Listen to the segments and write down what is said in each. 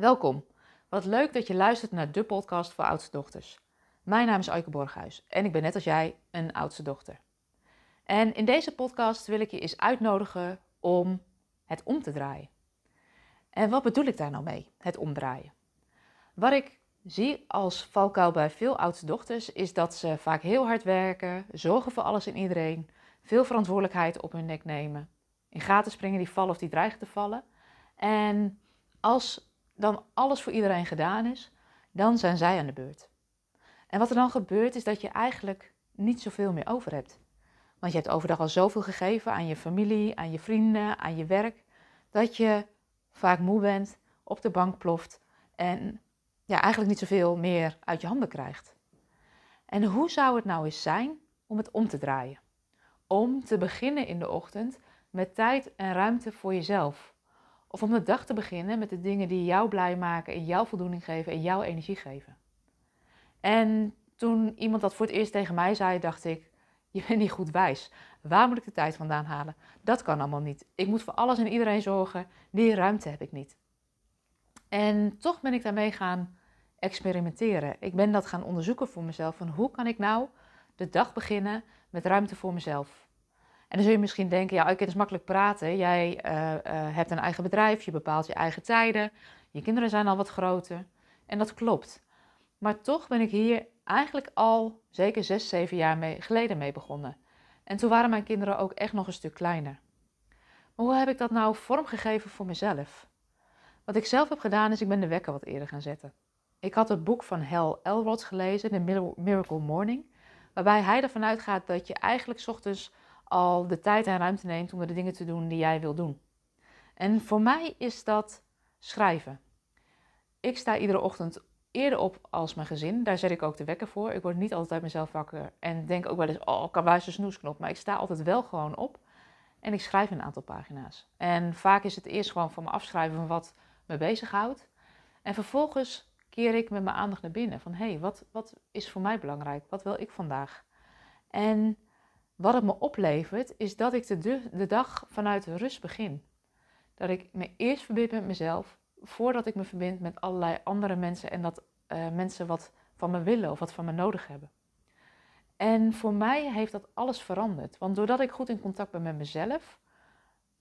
Welkom. Wat leuk dat je luistert naar de podcast voor oudste dochters. Mijn naam is Aike Borghuis en ik ben net als jij een oudste dochter. En in deze podcast wil ik je eens uitnodigen om het om te draaien. En wat bedoel ik daar nou mee, het omdraaien? Wat ik zie als valkuil bij veel oudste dochters is dat ze vaak heel hard werken, zorgen voor alles en iedereen, veel verantwoordelijkheid op hun nek nemen, in gaten springen die vallen of die dreigen te vallen. En als dan alles voor iedereen gedaan is, dan zijn zij aan de beurt. En wat er dan gebeurt is dat je eigenlijk niet zoveel meer over hebt. Want je hebt overdag al zoveel gegeven aan je familie, aan je vrienden, aan je werk, dat je vaak moe bent, op de bank ploft en ja, eigenlijk niet zoveel meer uit je handen krijgt. En hoe zou het nou eens zijn om het om te draaien? Om te beginnen in de ochtend met tijd en ruimte voor jezelf. Of om de dag te beginnen met de dingen die jou blij maken en jou voldoening geven en jouw energie geven. En toen iemand dat voor het eerst tegen mij zei, dacht ik: Je bent niet goed wijs. Waar moet ik de tijd vandaan halen? Dat kan allemaal niet. Ik moet voor alles en iedereen zorgen. Die ruimte heb ik niet. En toch ben ik daarmee gaan experimenteren. Ik ben dat gaan onderzoeken voor mezelf. Van hoe kan ik nou de dag beginnen met ruimte voor mezelf? En dan zul je misschien denken, ja, ik is makkelijk praten. Jij uh, uh, hebt een eigen bedrijf, je bepaalt je eigen tijden. Je kinderen zijn al wat groter. En dat klopt. Maar toch ben ik hier eigenlijk al zeker zes, zeven jaar mee, geleden mee begonnen. En toen waren mijn kinderen ook echt nog een stuk kleiner. Maar hoe heb ik dat nou vormgegeven voor mezelf? Wat ik zelf heb gedaan is, ik ben de wekker wat eerder gaan zetten. Ik had het boek van Hal Elrod gelezen, The Miracle Morning, waarbij hij ervan uitgaat dat je eigenlijk ochtends al de tijd en ruimte neemt om de dingen te doen die jij wil doen. En voor mij is dat schrijven. Ik sta iedere ochtend eerder op als mijn gezin. Daar zet ik ook de wekker voor. Ik word niet altijd mezelf wakker en denk ook wel eens, oh, kan waar snoesknop. Maar ik sta altijd wel gewoon op en ik schrijf een aantal pagina's. En vaak is het eerst gewoon van me afschrijven van wat me bezighoudt. En vervolgens keer ik met mijn aandacht naar binnen. Van hé, hey, wat, wat is voor mij belangrijk? Wat wil ik vandaag? En wat het me oplevert, is dat ik de, de dag vanuit rust begin. Dat ik me eerst verbind met mezelf, voordat ik me verbind met allerlei andere mensen en dat uh, mensen wat van me willen of wat van me nodig hebben. En voor mij heeft dat alles veranderd. Want doordat ik goed in contact ben met mezelf,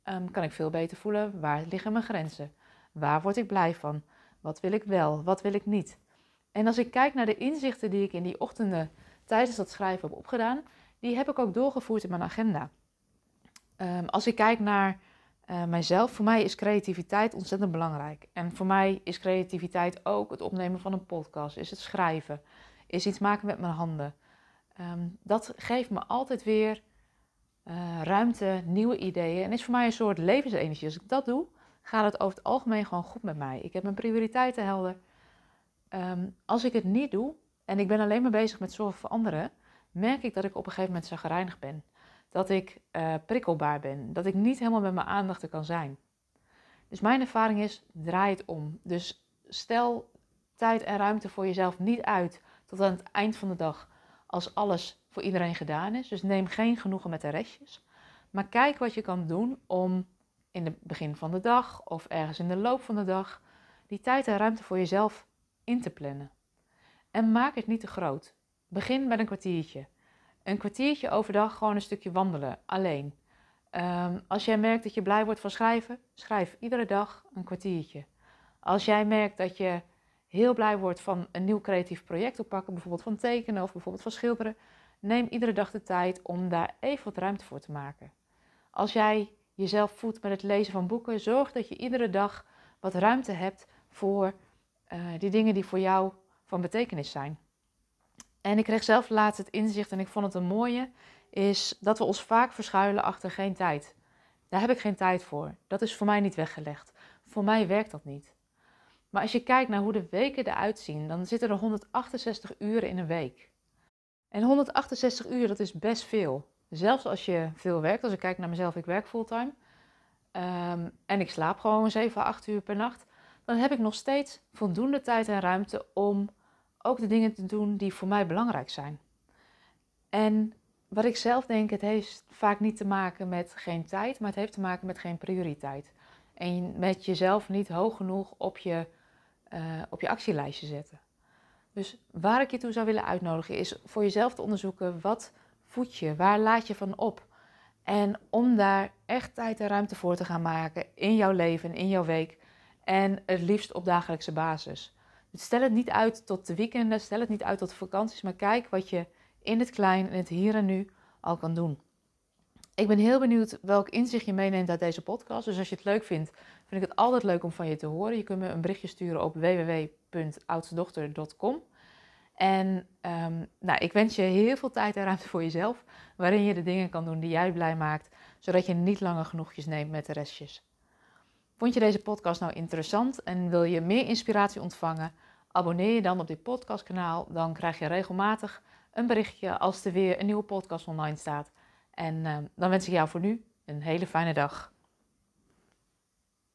um, kan ik veel beter voelen waar liggen mijn grenzen. Waar word ik blij van? Wat wil ik wel? Wat wil ik niet? En als ik kijk naar de inzichten die ik in die ochtenden tijdens dat schrijven heb opgedaan, die heb ik ook doorgevoerd in mijn agenda. Um, als ik kijk naar uh, mijzelf, voor mij is creativiteit ontzettend belangrijk. En voor mij is creativiteit ook het opnemen van een podcast, is het schrijven, is iets maken met mijn handen. Um, dat geeft me altijd weer uh, ruimte, nieuwe ideeën en is voor mij een soort levensenergie. Als ik dat doe, gaat het over het algemeen gewoon goed met mij. Ik heb mijn prioriteiten helder. Um, als ik het niet doe en ik ben alleen maar bezig met zorgen voor anderen, merk ik dat ik op een gegeven moment zagrijnig ben. Dat ik uh, prikkelbaar ben. Dat ik niet helemaal met mijn aandacht er kan zijn. Dus mijn ervaring is, draai het om. Dus stel tijd en ruimte voor jezelf niet uit tot aan het eind van de dag als alles voor iedereen gedaan is. Dus neem geen genoegen met de restjes. Maar kijk wat je kan doen om in het begin van de dag of ergens in de loop van de dag die tijd en ruimte voor jezelf in te plannen. En maak het niet te groot. Begin met een kwartiertje. Een kwartiertje overdag gewoon een stukje wandelen, alleen. Um, als jij merkt dat je blij wordt van schrijven, schrijf iedere dag een kwartiertje. Als jij merkt dat je heel blij wordt van een nieuw creatief project oppakken, bijvoorbeeld van tekenen of bijvoorbeeld van schilderen, neem iedere dag de tijd om daar even wat ruimte voor te maken. Als jij jezelf voedt met het lezen van boeken, zorg dat je iedere dag wat ruimte hebt voor uh, die dingen die voor jou van betekenis zijn. En ik kreeg zelf laatst het inzicht, en ik vond het een mooie, is dat we ons vaak verschuilen achter geen tijd. Daar heb ik geen tijd voor. Dat is voor mij niet weggelegd. Voor mij werkt dat niet. Maar als je kijkt naar hoe de weken eruit zien, dan zitten er 168 uren in een week. En 168 uur, dat is best veel. Zelfs als je veel werkt, als ik kijk naar mezelf, ik werk fulltime. Um, en ik slaap gewoon 7 à 8 uur per nacht. Dan heb ik nog steeds voldoende tijd en ruimte om ook de dingen te doen die voor mij belangrijk zijn. En wat ik zelf denk, het heeft vaak niet te maken met geen tijd, maar het heeft te maken met geen prioriteit. En met jezelf niet hoog genoeg op je eh, op je actielijstje zetten. Dus waar ik je toe zou willen uitnodigen is voor jezelf te onderzoeken wat voed je, waar laat je van op. En om daar echt tijd en ruimte voor te gaan maken in jouw leven, in jouw week en het liefst op dagelijkse basis. Stel het niet uit tot de weekenden, stel het niet uit tot vakanties, maar kijk wat je in het klein, in het hier en nu al kan doen. Ik ben heel benieuwd welk inzicht je meeneemt uit deze podcast. Dus als je het leuk vindt, vind ik het altijd leuk om van je te horen. Je kunt me een berichtje sturen op www.oudstedochter.com. En um, nou, ik wens je heel veel tijd en ruimte voor jezelf, waarin je de dingen kan doen die jij blij maakt, zodat je niet langer genoegjes neemt met de restjes. Vond je deze podcast nou interessant en wil je meer inspiratie ontvangen? Abonneer je dan op dit podcastkanaal, dan krijg je regelmatig een berichtje als er weer een nieuwe podcast online staat. En uh, dan wens ik jou voor nu een hele fijne dag.